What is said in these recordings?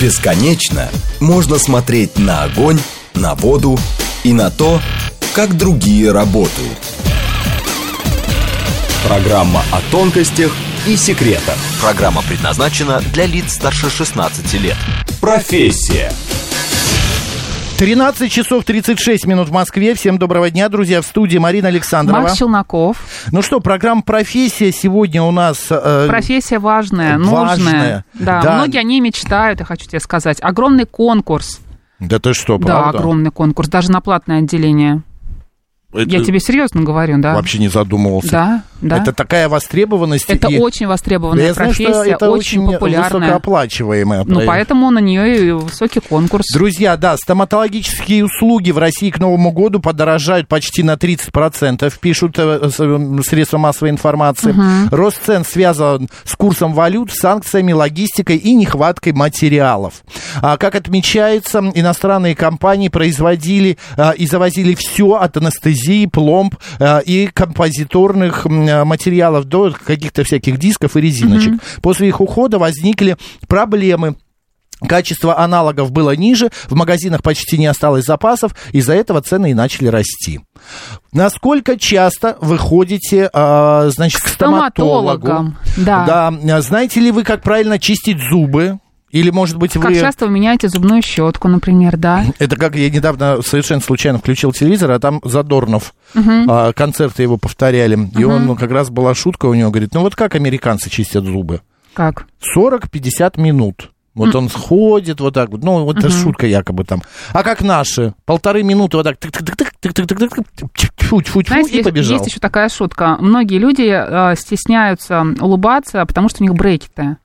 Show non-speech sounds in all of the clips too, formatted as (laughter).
Бесконечно можно смотреть на огонь, на воду и на то, как другие работают. Программа о тонкостях и секретах. Программа предназначена для лиц старше 16 лет. Профессия. 13 часов 36 минут в Москве. Всем доброго дня, друзья. В студии Марина Александрова. Макс Челноков. Ну что, программа «Профессия» сегодня у нас... Э, Профессия важная, важная. нужная. Да, Да. многие о ней мечтают, я хочу тебе сказать. Огромный конкурс. Да ты что, Да, правда? огромный конкурс, даже на платное отделение. Это Я тебе серьезно говорю, да. Вообще не задумывался. Да, да. Это такая востребованность. Это и- очень востребованная знаю, что профессия, это очень, очень популярная. высокооплачиваемая. Ну, поэтому на нее и высокий конкурс. Друзья, да, стоматологические услуги в России к Новому году подорожают почти на 30%, пишут э, э, средства массовой информации. Рост цен связан с курсом валют, санкциями, логистикой и нехваткой материалов. А, как отмечается, иностранные компании производили э, и завозили все от анестезии, пломб э, и композиторных материалов до каких-то всяких дисков и резиночек. После их ухода возникли проблемы Качество аналогов было ниже, в магазинах почти не осталось запасов, из-за этого цены и начали расти. Насколько часто вы ходите, а, значит, к стоматологу? Стоматологам, да. Да. Знаете ли вы, как правильно чистить зубы? Или, может быть, Как вы... часто вы меняете зубную щетку, например, да? Это как я недавно совершенно случайно включил телевизор, а там Задорнов, а, концерты его повторяли. И он, как раз была шутка у него, говорит, ну вот как американцы чистят зубы? Как? 40-50 минут. Вот он сходит вот так вот, ну, вот это шутка якобы там. А как наши? Полторы минуты вот так, Знаете, и побежал. есть еще такая шутка. Многие люди стесняются улыбаться, потому что у них брекеты.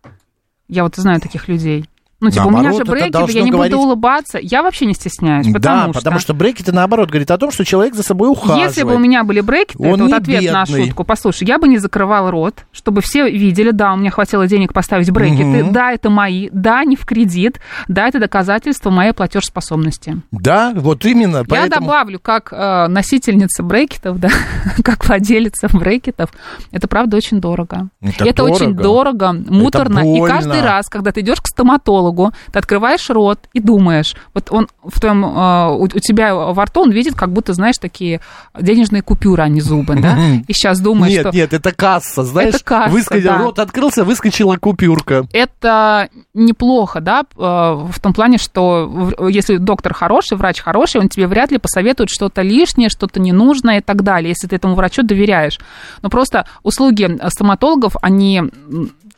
Я вот знаю таких людей. Ну, типа, у меня Наоборот, же брекеты, я не говорить- буду улыбаться. Я вообще не стесняюсь, потому да, что... потому что брекеты, наоборот, говорит о том, что человек за собой ухаживает. Если бы у меня были брекеты, Он это вот ответ на бедный. шутку. Послушай, я бы не закрывал рот, чтобы все видели, да, у меня хватило денег поставить брекеты, да, это мои, да, не в кредит, да, это доказательство моей платежеспособности. Да, вот именно. Я поэтому... добавлю, как э, носительница брекетов, да, (laughs) как владелица брекетов, это правда очень дорого. Это это очень дорого, муторно. И каждый раз, когда ты идешь к стоматологу, ты открываешь рот и думаешь, вот он в твоем, э, у, тебя во рту он видит, как будто, знаешь, такие денежные купюры, а не зубы, да? (laughs) И сейчас думаешь, Нет, что нет, это касса, знаешь, Это касса, выскочил- да. рот открылся, выскочила купюрка. это неплохо, да, э, в том плане, что если доктор хороший, врач хороший, он тебе вряд ли посоветует что-то лишнее, что-то ненужное и так далее, если ты этому врачу доверяешь. Но просто услуги стоматологов, они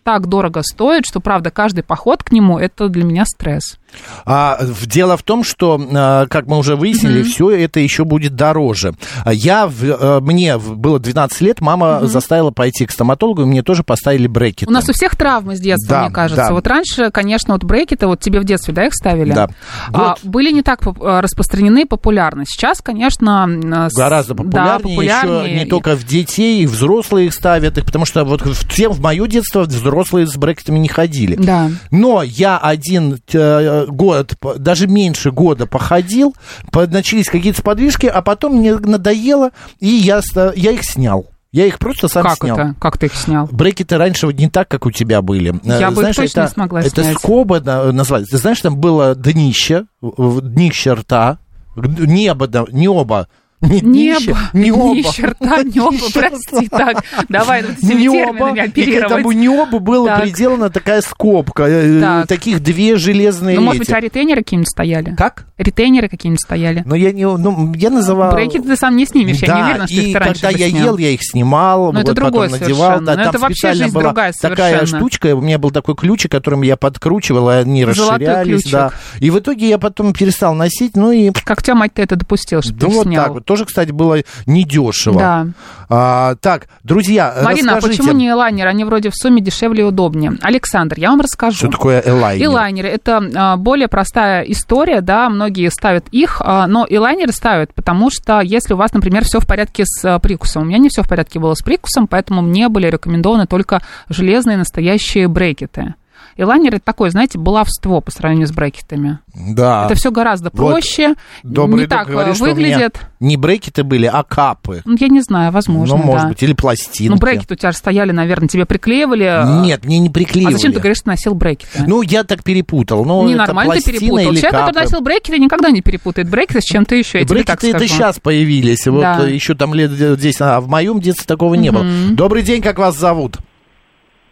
так дорого стоят, что, правда, каждый поход к нему – это для меня стресс. А, дело в том, что, а, как мы уже выяснили, все это еще будет дороже. А Я, э, мне было 12 лет, мама заставила пойти к стоматологу, и мне тоже поставили брекеты. У нас у всех травмы с детства, Да, мне кажется. да. Вот раньше, конечно, вот брекеты, вот тебе в детстве, да, их ставили? Да. А, были не так а, распространены и популярны. Сейчас, конечно... с- Гораздо да, популярнее, популярнее. еще не только в детей, и взрослые их ставят их, потому что вот в, тем, в мое детство взрослые с брекетами не ходили. Да. Но я один э, год, даже меньше года походил, по- начались какие-то подвижки, а потом мне надоело, и я, я их снял. Я их просто сам Как снял. это? Как ты их снял? Брекеты раньше вот не так, как у тебя были. Я Э, бы их точно это, не смогла Это снять. скоба на- называется. Ты знаешь, там было днище, днище рта, небо, да, небо. Не Небо, (laughs) небо. ни черта, небо, прости, так, давай вот этими Небо, терминами и к оперировать. этому небу была Так. приделана такая скобка, э, Так. таких две железные Ну, может быть, а ретейнеры какие-нибудь стояли? Как? Ретейнеры какие-нибудь стояли? Ну, я не, ну, я называл... Брекеты ты сам не снимешь, я не Да, уверена, что и их раньше когда я снял. ел, я их снимал, Ну, это вот другое потом надевал. совершенно. Да, Ну, там это вообще жизнь была другая такая совершенно. штучка, у меня был такой ключик, которым я подкручивал, и они Золотой расширялись. ключик. Да. И в итоге я потом перестал носить, ну и... Как тебя мать-то это допустил, что Ну, ты вот снял? так вот. Тоже, кстати, было недешево. Да. А, так, друзья, Марина, а расскажите, почему не элайнеры? Они вроде в сумме дешевле и удобнее. Александр, я вам расскажу. что такое элайнер? Элайнеры это а, более простая история, да, многие ставят их, а, но элайнеры ставят, потому что если у вас, например, все в порядке с а, прикусом, у меня не все в порядке было с прикусом, поэтому мне были рекомендованы только железные настоящие брекеты. Элайнер это такое, знаете, баловство по сравнению с брекетами. Да. Это все гораздо Вот проще, Добрый не так говорит, выглядит. Не брекеты были, а капы. Ну, я не знаю, возможно, ну, может да. быть, или пластинки. Ну, брекеты у тебя же стояли, наверное, тебе приклеивали. Нет, мне не А приклеивали. зачем ты говоришь, что носил брекеты? Ну, я так перепутал. Ну, это Ненормально ты перепутал. Человек, капы. который носил брекеты, никогда не перепутает брекеты с чем-то еще. Я Брекеты это сейчас появились. Вот Да. э, еще там лет 10, а в моем детстве такого не было. Добрый день, как вас зовут?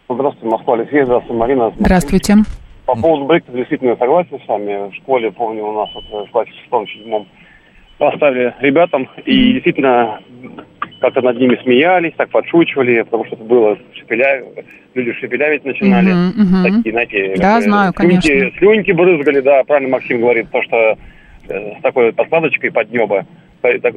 Здравствуйте, Москва, Алексей, здравствуйте, Марина. Здравствуйте. По поводу брекета действительно согласен с вами. В школе, помню, у нас вот в классе шестом, седьмом поставили ребятам, и действительно как-то над ними смеялись, так подшучивали, потому что это было шепеля... люди шепелявить начинали. Мгм. Такие, знаете, Да, э, знаю, слюньки, конечно. слюньки брызгали, да, правильно Максим говорит, то, что э, с такой подкладочкой под небо.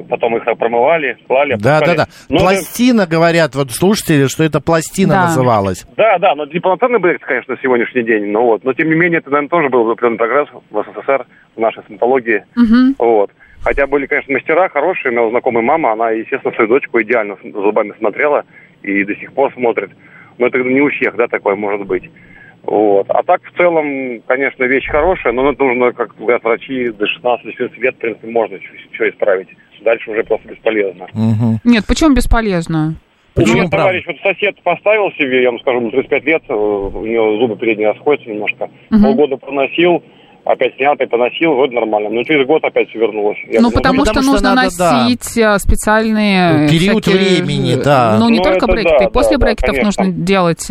Потом их промывали, клали, Да, да, да. Но это- Пластина, говорят, вот слушатели, что это пластина Да. называлась. Да, да, но не полноценный брекет, конечно, на сегодняшний день, но вот. Но тем не менее, это, наверное, тоже был определенный прогресс в СССР, в нашей стоматологии. Мгм. Вот. Хотя были, конечно, мастера хорошие. У меня знакомая мама, она, естественно, свою дочку идеально с зубами смотрела и до сих пор смотрит. Но это не у всех, да, такое может быть. Вот. А так, в целом, конечно, вещь хорошая, но это нужно, как говорят врачи, до 16-14 лет, в принципе, можно что исправить. Дальше уже просто бесполезно. Мгм. Нет, почему бесполезно? Почему, правда? товарищ, вот сосед поставил себе, я вам скажу, ему 35 лет, э, у него зубы передние расходятся немножко. Мгм. Полгода поносил, опять снял, опять поносил, вот нормально. Но через год опять все вернулось. Я Ну, потому, потому что, что нужно надо, да. носить э, специальные... Период всякие, времени, э, да. Ну, не Ну, только брекеты, да, и после да, да, брекетов конечно. нужно делать.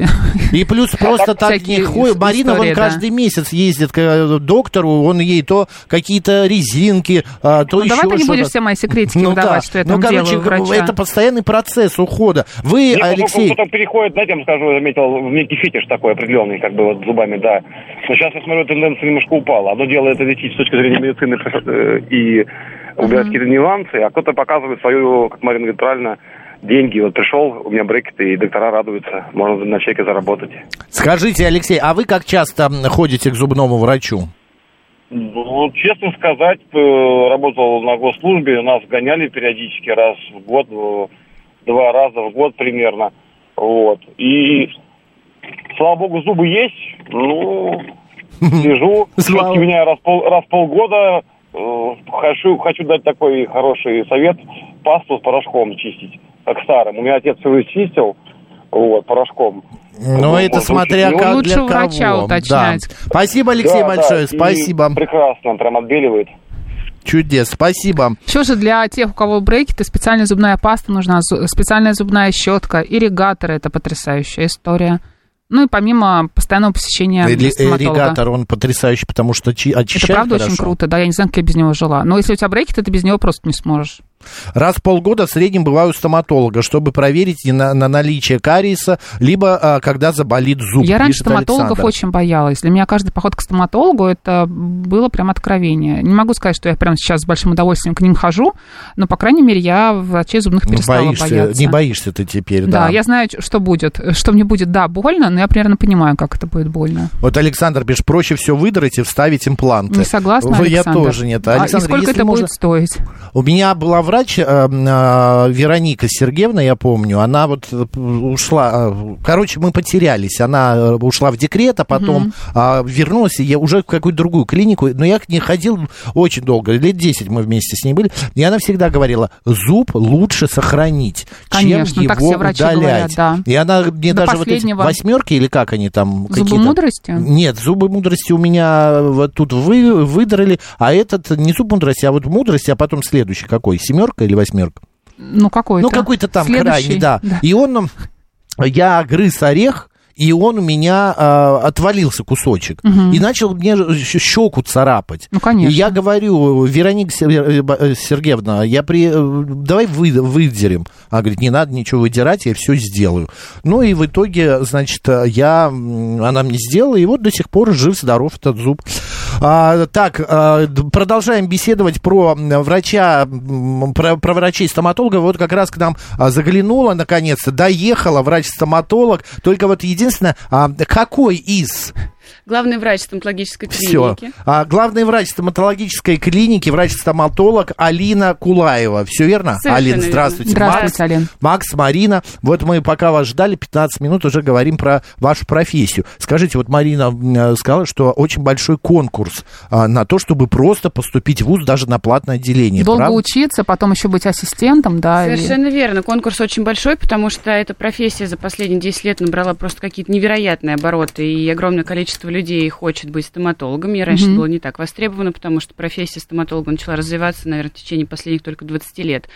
И плюс (laughs) просто так не ходит. Марина вон да. каждый месяц ездит к э, доктору, он ей то какие-то резинки, а, то Ну, еще давай ты не будешь все мои секретики Ну выдавать, да. что я ну, там короче, делаю врача. это постоянный процесс ухода. Вы, Алексей, Потом переходит, знаете, я вам скажу, заметил, в некий фетиш такой определенный, как бы вот зубами, да. Но сейчас я смотрю, тенденция немножко упала. Одно дело это лечить с точки зрения (laughs) медицины э, и убирать какие-то нюансы, а кто-то показывает свою, как Марина говорит правильно, деньги. Вот пришел, у меня брекеты, и доктора радуются, можно на чеке заработать. скажите, Алексей, а вы как часто ходите к зубному врачу? Ну, честно сказать, э, работал на госслужбе, нас гоняли периодически раз в год, э, два раза в год примерно. Вот. И, слава богу, зубы есть. Ну, лежу, (laughs) Слава. щетки меняю раз, пол, раз в полгода. Э, Хочу, хочу дать такой хороший совет, пасту с порошком чистить, как старым. У меня отец свою чистил, вот, порошком. Ну, Вот, это смотря лучше- как Лучше для у врача кого. уточнять. Да. Спасибо, Алексей, Да, да, большое, и спасибо. Прекрасно, прям отбеливает. Чудес, спасибо. Еще же для тех, у кого брекеты, специальная зубная паста нужна, специальная зубная щетка, ирригаторы, это потрясающая история. Ну и помимо постоянного посещения Ри-. Ирригатор, он потрясающий, потому что чи- очищает Это правда очень хорошо. круто, да, я не знаю, как я без него жила. Но если у тебя брекеты, ты без него просто не сможешь. Раз в полгода в среднем бываю у стоматолога, чтобы проверить на, на наличие кариеса, либо а, когда заболит зуб. я раньше стоматологов Александр. очень боялась. Для меня каждый поход к стоматологу это было прям откровение. Не могу сказать, что я прямо сейчас с большим удовольствием к ним хожу, но, по крайней мере, я врачей зубных Ну, перестала боишься, бояться. не боишься ты теперь, Да, да. я знаю, что будет. Что мне будет, да, больно, но я примерно понимаю, как это будет больно. Вот Александр пишет, проще все выдрать и вставить импланты. Не согласна, Вы- Я Александр? тоже нет. А, и Александр, сколько это можно- будет стоить? У меня была врач, э, э, Вероника Сергеевна, я помню, она вот э, ушла, э, короче, мы потерялись, она ушла в декрет, а потом а, вернулась, я уже в какую-то другую клинику, но я к ней ходил очень долго, лет 10 мы вместе с ней были, и она всегда говорила, зуб лучше сохранить, Конечно, чем так его все врачи удалять. говорят, да. И она мне До даже вот эти последнего. восьмерки, или как они там, Зубы мудрости? нет, зубы мудрости у меня вот тут вы, выдрали, а этот не зуб мудрости, а вот мудрости, а потом следующий какой? Семерка или восьмерка? Ну, какой-то. Ну, какой-то там Следующий, крайний, да. И он, я грыз орех, и он у меня а, отвалился кусочек. И начал мне щеку царапать. Ну, конечно. И я говорю, Вероника э, э, Сергеевна, я при... э, давай вы, выдерем. Она говорит, не надо ничего выдирать, я все сделаю. Ну и в итоге, значит, э, я, она мне сделала, и вот до сих пор жив-здоров этот зуб. А, так, а, продолжаем беседовать про врача, про, про врачей-стоматологов. Вот как раз к нам а, заглянула, наконец-то, доехала врач-стоматолог. Только вот единственное, а, какой из Главный врач стоматологической Все. клиники. А, главный врач стоматологической клиники, врач-стоматолог Алина Кулаева. Все верно? Совершенно Алина, верно. здравствуйте. Здравствуйте, Макс, Алин. Макс, Марина. Вот мы пока вас ждали, 15 минут уже говорим про вашу профессию. Скажите, вот Марина м, сказала, что очень большой конкурс а, на то, чтобы просто поступить в ВУЗ даже на платное отделение. Долго правда? учиться, потом еще быть ассистентом, да. и- Совершенно верно. Конкурс очень большой, потому что эта профессия за последние 10 лет набрала просто какие-то невероятные обороты, и огромное количество людей хочет быть стоматологами. И раньше это было не так востребовано, потому что профессия стоматолога начала развиваться, наверное, в течение последних только 20 лет.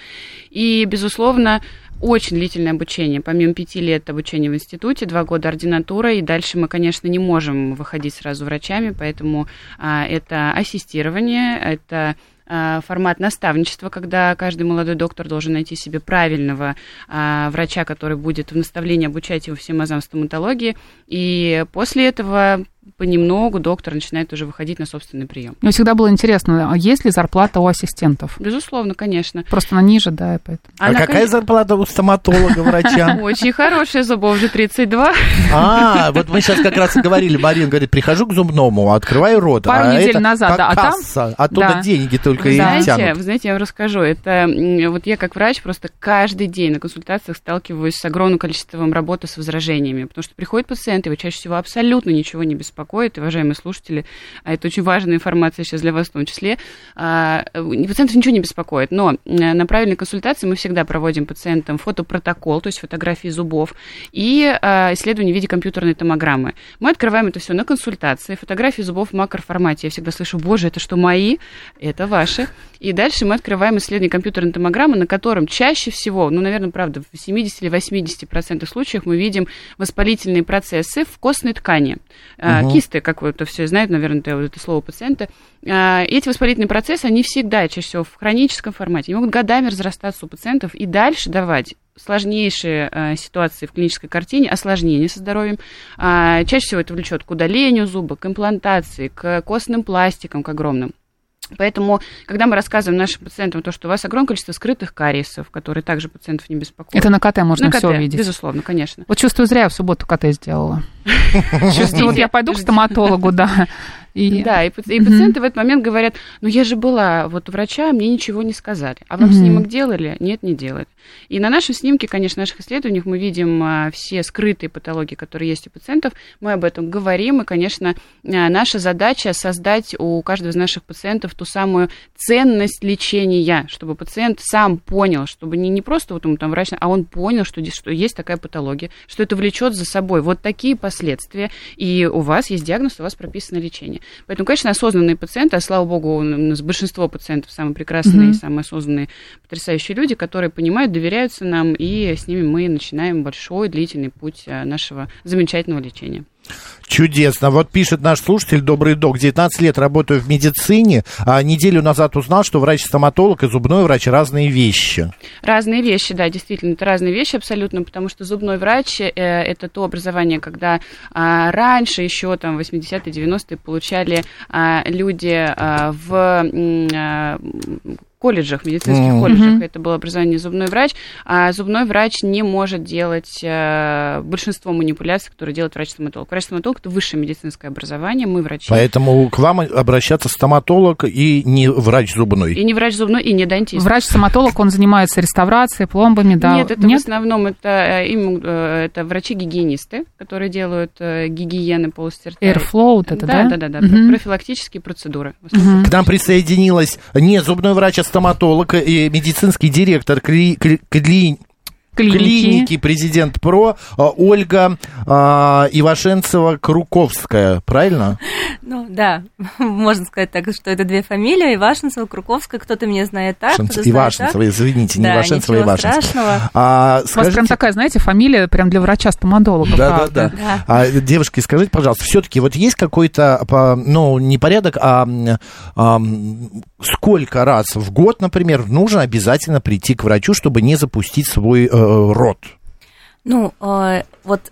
И, безусловно, очень длительное обучение. Помимо пяти лет обучения в институте, два года ординатура, и дальше мы, конечно, не можем выходить сразу врачами, поэтому а, это ассистирование, это а, формат наставничества, когда каждый молодой доктор должен найти себе правильного а, врача, который будет в наставлении обучать его всем азам стоматологии. И после этого понемногу доктор начинает уже выходить на собственный прием. Мне всегда было интересно, а есть ли зарплата у ассистентов? Безусловно, конечно. Просто она ниже, да, и поэтому. А Она, какая конечно, зарплата у стоматолога, врача? (laughs) Очень хорошая, зубов же 32. (laughs) А, вот мы сейчас как раз и говорили, Марина говорит, прихожу к зубному, открываю рот. Пару а недель это назад, да, а там- касса, оттуда Да. деньги только Вы и знаете, тянут. вы знаете, я вам расскажу. Это вот я как врач просто каждый день на консультациях сталкиваюсь с огромным количеством работы с возражениями, потому что приходит пациент, его чаще всего абсолютно ничего не беспокоит, и, уважаемые слушатели, а это очень важная информация сейчас для вас в том числе, а, э, пациентов ничего не беспокоит, но э, на правильной консультации мы всегда проводим пациентам фотопротокол, то есть фотографии зубов, и а, исследование в виде компьютерной томограммы. Мы открываем это все на консультации, фотографии зубов в макроформате. Я всегда слышу, боже, это что, мои? Это ваши. И дальше мы открываем исследование компьютерной томограммы, на котором чаще всего, ну, наверное, правда, в 70 или 80 процентах случаев мы видим воспалительные процессы в костной ткани. А, Мгм. Кисты, как это все знаете, наверное, это, слово пациента. А, Эти воспалительные процессы, они всегда чаще всего в хроническом формате. Они могут годами разрастаться у пациентов и дальше давать сложнейшие э, ситуации в клинической картине, осложнения со здоровьем. А, чаще всего это влечет к удалению зуба, к имплантации, к костным пластикам, к огромным. Поэтому, когда мы рассказываем нашим пациентам то, что у вас огромное количество скрытых кариесов, которые также пациентов не беспокоят. Это на КТ можно На все КТ, увидеть. Безусловно, конечно. Вот чувствую, зря я в субботу КТ сделала. (laughs) Ждите, Вот я пойду к стоматологу, да. И... Да, и, и пациенты в этот момент говорят, ну я же была вот у врача, мне ничего не сказали. А вам Мгм. снимок делали? Нет, не делали. И на нашем снимке, конечно, наших исследованиях мы видим а, все скрытые патологии, которые есть у пациентов. Мы об этом говорим, и, конечно, а, наша задача создать у каждого из наших пациентов ту самую ценность лечения, чтобы пациент сам понял, чтобы не, не просто вот ему там врач, а он понял, что, что есть такая патология, что это влечет за собой вот такие последствия, и у вас есть диагноз, у вас прописано лечение. Поэтому, конечно, осознанные пациенты, а слава богу, у нас большинство пациентов самые прекрасные и самые осознанные, потрясающие люди, которые понимают, доверяются нам, и с ними мы начинаем большой, длительный путь а, нашего замечательного лечения. Чудесно. Вот пишет наш слушатель, добрый док, 19 лет работаю в медицине, а неделю назад узнал, что врач-стоматолог и зубной врач разные вещи. Разные вещи, да, действительно, это разные вещи абсолютно, потому что зубной врач э, это то образование, когда а, раньше еще там 80-е, 90-е получали а, люди а, в а, колледжах, медицинских Мгм. колледжах, это было образование зубной врач, а зубной врач не может делать э, большинство манипуляций, которые делает врач-стоматолог. Врач-стоматолог это высшее медицинское образование, мы врачи. Поэтому к вам обращаться стоматолог и не врач зубной. И не врач зубной, и не дантист. Врач-стоматолог, он занимается реставрацией, пломбами, да. Нет, это в основном это, э, им, э, это врачи-гигиенисты, которые делают э, гигиены полости рта. Airflow, вот это, да? да? Да, да, да. Мгм. Профилактические процедуры. Мгм. К нам присоединилась не зубной врач, а стоматолог и медицинский директор кли- кли- кли- Клиники. клиники президент ПРО а, Ольга а, Ивашенцева-Круковская, правильно? Ну, да, (laughs) можно сказать так, что это две фамилии, Ивашенцева, Круковская, кто-то меня знает так, кто-то знает Ивашенцева, извините, не Да, Ивашенцева, Ивашенцева. страшного. А, У вас прям скажите- такая, знаете, фамилия прям для врача-стоматолога, Да, да, да. Да. А, девушки, скажите, пожалуйста, все-таки вот есть какой-то, ну, не порядок, а, а, сколько раз в год, например, нужно обязательно прийти к врачу, чтобы не запустить свой э, рот? Ну, э, вот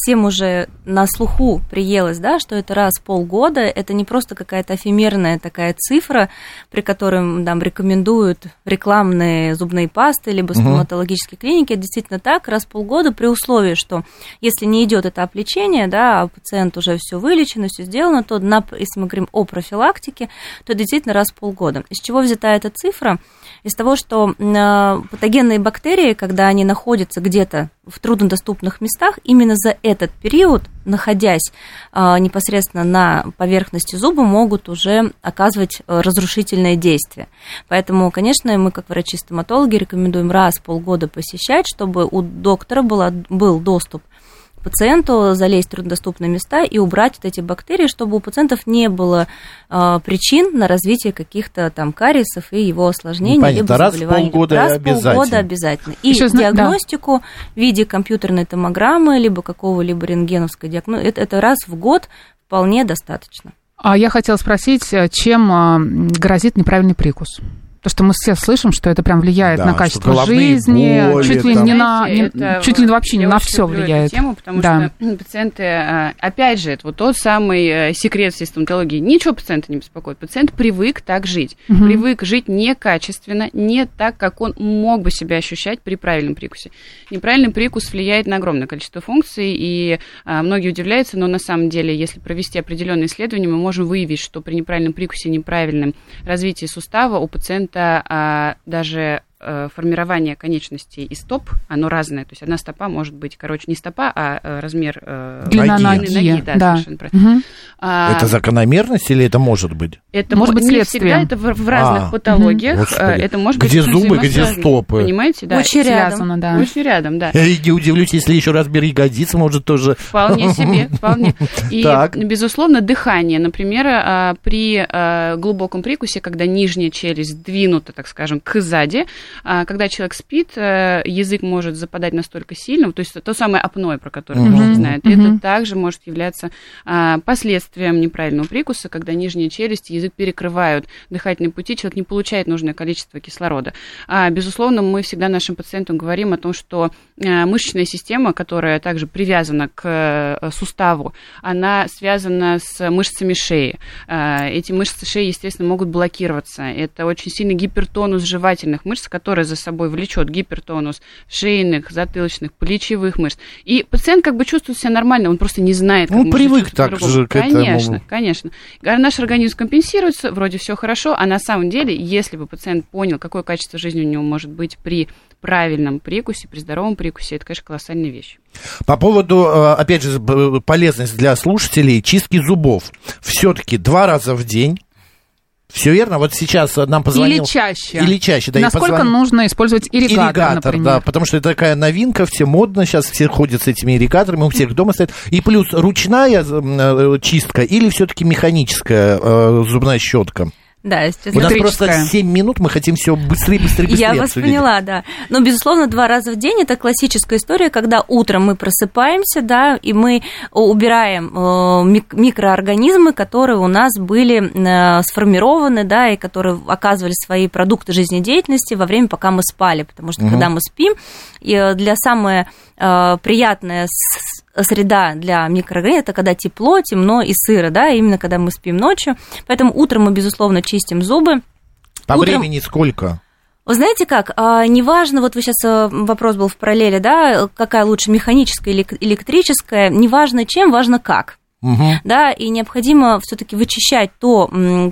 всем уже на слуху приелось, да, что это раз в полгода, это не просто какая-то эфемерная такая цифра, при которой нам рекомендуют рекламные зубные пасты либо стоматологические клиники, это действительно так, раз в полгода при условии, что если не идет этап лечения, да, а пациент уже все вылечено, все сделано, то на, если мы говорим о профилактике, то действительно раз в полгода. Из чего взята эта цифра? Из того, что э, патогенные бактерии, когда они находятся где-то в труднодоступных местах, именно за этот период, находясь э, непосредственно на поверхности зуба, могут уже оказывать э, разрушительное действие. Поэтому, конечно, мы, как врачи-стоматологи, рекомендуем раз в полгода посещать, чтобы у доктора была, был доступ пациенту залезть в труднодоступные места и убрать вот эти бактерии, чтобы у пациентов не было э, причин на развитие каких-то там кариесов и его осложнений, Понятно. либо Раз в полгода раз в обязательно. полгода обязательно. И зна- диагностику в виде компьютерной томограммы, либо какого-либо рентгеновской диагностики, это, это раз в год вполне достаточно. А я хотела спросить, э, чем а, грозит неправильный прикус? Потому что мы все слышим, что это прям влияет Да, на качество жизни, боли, чуть ли там. не на, не- это чуть ли вообще не на все влияет. Тему, потому Да. что пациенты, э, опять же, это вот тот самый э, секрет всей стоматологии. Ничего пациента не беспокоит. Пациент привык так жить. Мгм. Привык жить некачественно, не так, как он мог бы себя ощущать при правильном прикусе. Неправильный прикус влияет на огромное количество функций, и а, многие удивляются, но на самом деле, если провести определенные исследования, мы можем выявить, что при неправильном прикусе, неправильном развитии сустава у пациента а, даже э, формирование конечностей и стоп, оно разное. То есть одна стопа может быть, короче, не стопа, а э, размер э, Длина Ноги. ноги, да, да. совершенно правильно. А, Это закономерность или это может быть? это Может мо- быть, не следствием. всегда, это в, в разных А, патологиях. Господи. э, Это может быть Где зубы, где стопы? Понимаете, да. Очень рядом. Связано, да. Очень рядом, да. Я и не удивлюсь, если еще размер ягодицы может тоже... Вполне себе, (laughs) вполне. И, Так. безусловно, дыхание. Например, а, при а, глубоком прикусе, когда нижняя челюсть сдвинута, так скажем, к сзади, а, когда человек спит, э, язык может западать настолько сильно, то есть то самое апноэ, про которое Мгм. каждый знает, Мгм. это также может являться а, последствием неправильного прикуса, когда нижняя челюсть и язык перекрывают дыхательные пути, человек не получает нужное количество кислорода. А, безусловно, мы всегда нашим пациентам говорим о том, что э, мышечная система, которая также привязана к э, суставу, она связана с мышцами шеи. Э, Эти мышцы шеи, естественно, могут блокироваться. Это очень сильный гипертонус жевательных мышц, который за собой влечет гипертонус шейных, затылочных, плечевых мышц. И пациент как бы чувствует себя нормально, он просто не знает, как может привык так же к этому. Конечно, конечно. А Наш организм компенсируется, вроде все хорошо, а на самом деле, если бы пациент понял, какое качество жизни у него может быть при правильном прикусе, при здоровом прикусе, это, конечно, колоссальная вещь. По поводу, э, опять же, полезность для слушателей, чистки зубов. Все-таки два раза в день. Все верно? Вот сейчас нам позвонил... Или чаще. Или чаще, да. Насколько позвонил- нужно использовать ирригатор, например? да, потому что это такая новинка, все модно, сейчас все ходят с этими ирригаторами, у всех дома стоят. И плюс ручная э, чистка или все-таки механическая э, зубная щетка? Да, сейчас У нас просто 7 минут, мы хотим все быстрее, быстрее, быстрее Я вас обсудить. поняла, да. Но, безусловно, два раза в день это классическая история, когда утром мы просыпаемся, да, и мы убираем э, мик- микроорганизмы, которые у нас были э, сформированы, да, и которые оказывали свои продукты жизнедеятельности во время, пока мы спали. Потому что, Мгм. когда мы спим, и э, для самая э, приятная с- среда для микроорганизмов, это когда тепло, темно и сыро, да, именно когда мы спим ночью. Поэтому утром мы, безусловно, чистим зубы. По Утром- времени сколько? Вы знаете как, а, неважно, вот вы сейчас а, вопрос был в параллели, да, какая лучше, механическая или электрическая, неважно чем, важно как. Мгм. Да, и необходимо все-таки вычищать то,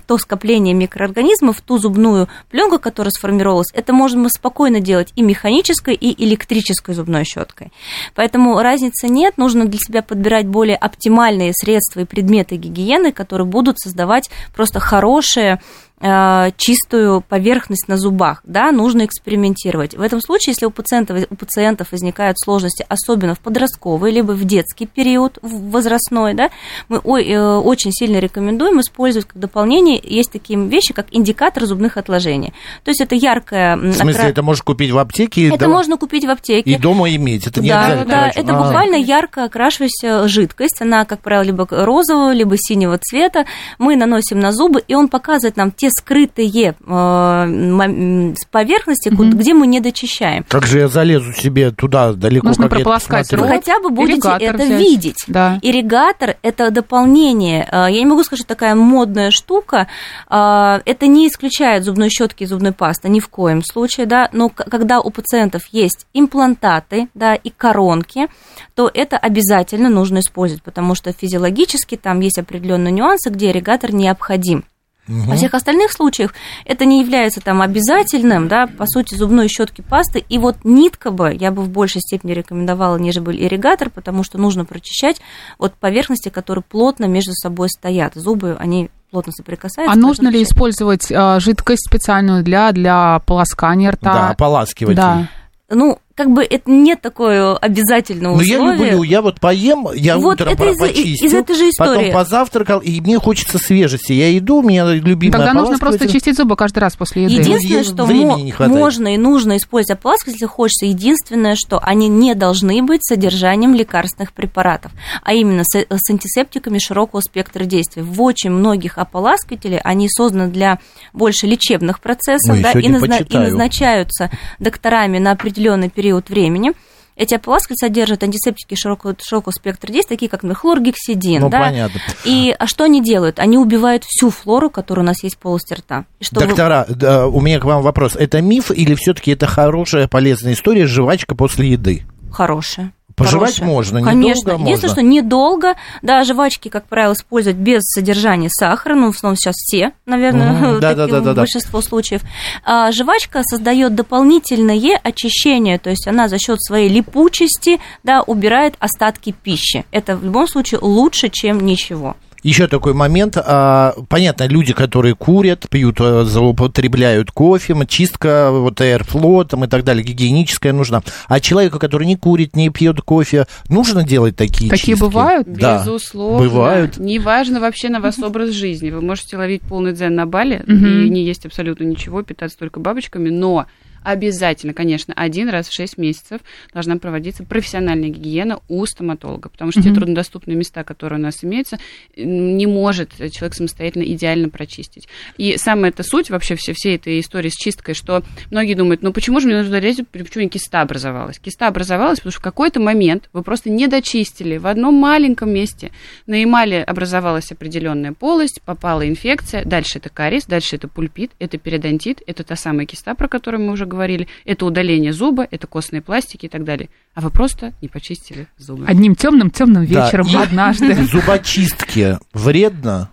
то скопление микроорганизмов, ту зубную пленку, которая сформировалась. Это можно спокойно делать и механической, и электрической зубной щеткой. Поэтому разницы нет, нужно для себя подбирать более оптимальные средства и предметы гигиены, которые будут создавать просто хорошие э, чистую поверхность на зубах, да, нужно экспериментировать. В этом случае, если у пациентов, у пациентов возникают сложности, особенно в подростковый, либо в детский период в- возрастной, да, мы э, очень сильно рекомендуем использовать как дополнение, есть такие вещи, как индикатор зубных отложений. То есть это яркая... В смысле, это можешь купить в аптеке? Это да, можно купить в аптеке. И дома иметь. Это не да, обязательно да, это А. буквально ярко окрашивающаяся жидкость. Она, как правило, либо розового, либо синего цвета. Мы наносим на зубы, и он показывает нам те те скрытые э, поверхности, Мгм. где мы не дочищаем. Как же я залезу себе туда далеко, Нужно прополоскать рот. хотя бы будете ирригатор это взять. видеть. Да. Ирригатор – это дополнение. э, Я не могу сказать, что такая модная штука. э, Это не исключает зубной щетки и зубной пасты ни в коем случае, да. Но когда у пациентов есть имплантаты, да, и коронки, то это обязательно нужно использовать, потому что физиологически там есть определенные нюансы, где ирригатор необходим. Во всех остальных случаях это не является там обязательным, да, по сути, зубной щетки пасты. И вот нитка бы я бы в большей степени рекомендовала, нежели ирригатор, потому что нужно прочищать вот поверхности, которые плотно между собой стоят. Зубы, они плотно соприкасаются. А нужно ли использовать а, жидкость специальную для, для полоскания Да, рта? ополаскивать. Да. Ну, как бы это нет такое обязательного Но я условия. люблю, я вот поем, я Вот утром это из- почистил, из этой же истории. потом позавтракал, и мне хочется свежести. Я иду, у меня любимая Тогда нужно просто чистить зубы каждый раз после еды. Единственное, что мо- можно и нужно использовать ополаскиватель, если хочется, единственное, что они не должны быть содержанием лекарственных препаратов, а именно с, с антисептиками широкого спектра действия. В очень многих ополаскивателей они созданы для больше лечебных процессов Ой, да, и, назна- и назначаются докторами на определенный период времени. Эти ополаскиватели содержат антисептики широкого, широкого спектра действия, такие как, например, хлоргексидин. Ну, да? понятно. И а что они делают? Они убивают всю флору, которая у нас есть в полости рта. И Доктора, да, у меня к вам вопрос. Это миф или все-таки это хорошая, полезная история, жвачка после еды? Хорошая. Пожевать Хорошая. можно, Конечно. недолго Единственное, можно. что недолго. Да, жвачки, как правило, используют без содержания сахара. Ну, в основном сейчас все, наверное, в (laughs) большинство случаев. А жвачка создает дополнительное очищение, то есть она за счет своей липучести, да, убирает остатки пищи. Это в любом случае лучше, чем ничего. Еще такой момент. а, понятно, люди, которые курят, пьют, э, злоупотребляют кофе, чистка, вот аэрфло там и так далее, гигиеническая нужна. А человеку, который не курит, не пьет кофе, нужно делать такие Такие чистки? бывают? Да. Безусловно. Бывают. Неважно вообще на вас образ жизни. Вы можете ловить полный дзен на Бали и не есть абсолютно ничего, питаться только бабочками, но обязательно, конечно, один раз в 6 месяцев должна проводиться профессиональная гигиена у стоматолога, потому что те Мгм. труднодоступные места, которые у нас имеются, не может человек самостоятельно идеально прочистить. И самая эта суть вообще все, всей этой истории с чисткой, что многие думают, ну почему же мне нужно резать, почему не киста образовалась? Киста образовалась, потому что в какой-то момент вы просто не дочистили в одном маленьком месте. На эмали образовалась определенная полость, попала инфекция, дальше это кариес, дальше это пульпит, это периодонтит, это та самая киста, про которую мы уже говорили, это удаление зуба, это костные пластики и так далее. А вы просто не почистили зубы. Одним темным темным Да, вечером и (laughs) однажды. Зубочистки вредно?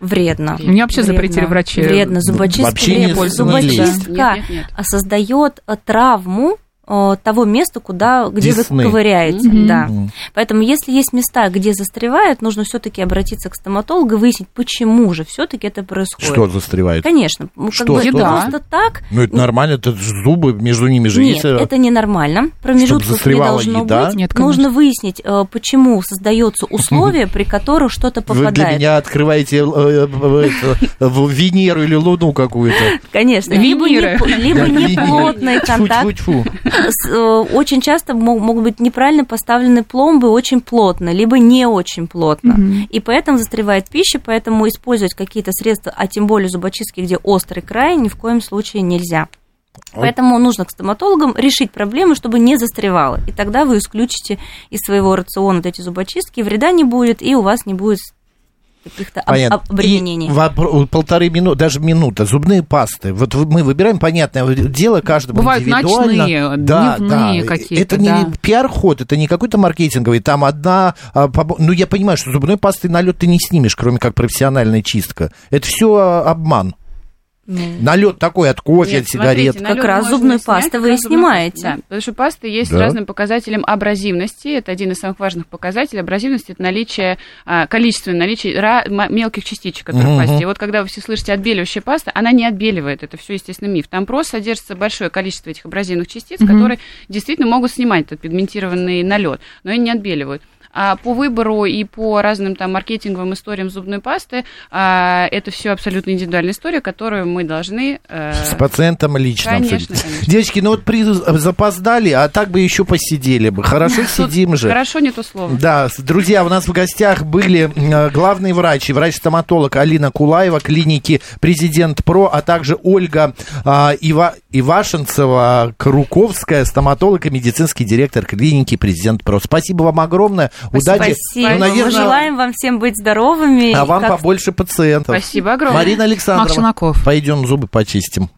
Вредно. Мне вообще Вредно. запретили врачи. Вредно. Зубочистка Вообще не. Зубочистка Нет, нет, нет. а, создает травму того места, куда, где Десны. вы ковыряете. Мгм. Да. Мгм. Поэтому, если есть места, где застревает, нужно все-таки обратиться к стоматологу и выяснить, почему же все-таки это происходит. Что застревает? Конечно, ну, как Что? бы Еда. просто так. Ну, это нормально, это зубы, между ними же Нет, есть... э, это ненормально. Промежутков не должно еда? быть. Нет, конечно. Нужно выяснить, э, почему создаются (laughs) условия, при которых что-то Вы для попадает. меня открываете э, э, Венеру или Луну какую-то. Конечно, либо, неплотный (laughs) контакт э, очень часто мо- могут быть неправильно поставлены пломбы очень плотно, либо не очень плотно. Мгм. И поэтому застревает пища, поэтому использовать какие-то средства, а тем более зубочистки, где острый край, ни в коем случае нельзя. Поэтому нужно к стоматологам решить проблему, чтобы не застревало. И тогда вы исключите из своего рациона вот эти зубочистки, вреда не будет, и у вас не будет каких-то об- обременений. И вопро- полторы минуты, даже минута, зубные пасты. Вот мы выбираем, понятное дело, каждому Бывают индивидуально. ночные, да, дневные да. какие-то, Это не да. пиар-ход, это не какой-то маркетинговый. Там одна... а, Ну, я понимаю, что зубной пасты налет ты не снимешь, кроме как профессиональная чистка. Это все обман. Налет такой от кофе, Нет, от сигарет. смотрите, Как раз зубную пасту вы и снимаете. Да, потому что пасты есть Да. с разным показателем абразивности. Это один из самых важных показателей. Абразивность – это наличие, а, количественное наличие ра- мелких частичек, которые в Мгм. пасте. И вот когда вы все слышите отбеливающая паста, она не отбеливает. Это все, естественно, миф. Там просто содержится большое количество этих абразивных частиц, Мгм. которые действительно могут снимать этот пигментированный налет, но и не отбеливают. А по выбору и по разным там маркетинговым историям зубной пасты а, это все абсолютно индивидуальная история, которую мы должны... э, С пациентом лично Конечно, обсудить. конечно. Девочки, ну вот при... запоздали, а так бы еще посидели бы. Хорошо (laughs) сидим же. Хорошо, не то слово. Да, друзья, у нас в гостях были э, главный врач и врач-стоматолог Алина Кулаева, клиники Президент Про, а также Ольга а, Ива... Ивашенцева, Круковская, стоматолог и медицинский директор клиники Президент Про. Спасибо вам огромное. Удачи. Спасибо. Ну, наверное, Мы желаем вам всем быть здоровыми. а и вам как побольше пациентов. Спасибо огромное. Марина Александровна, пойдем зубы почистим.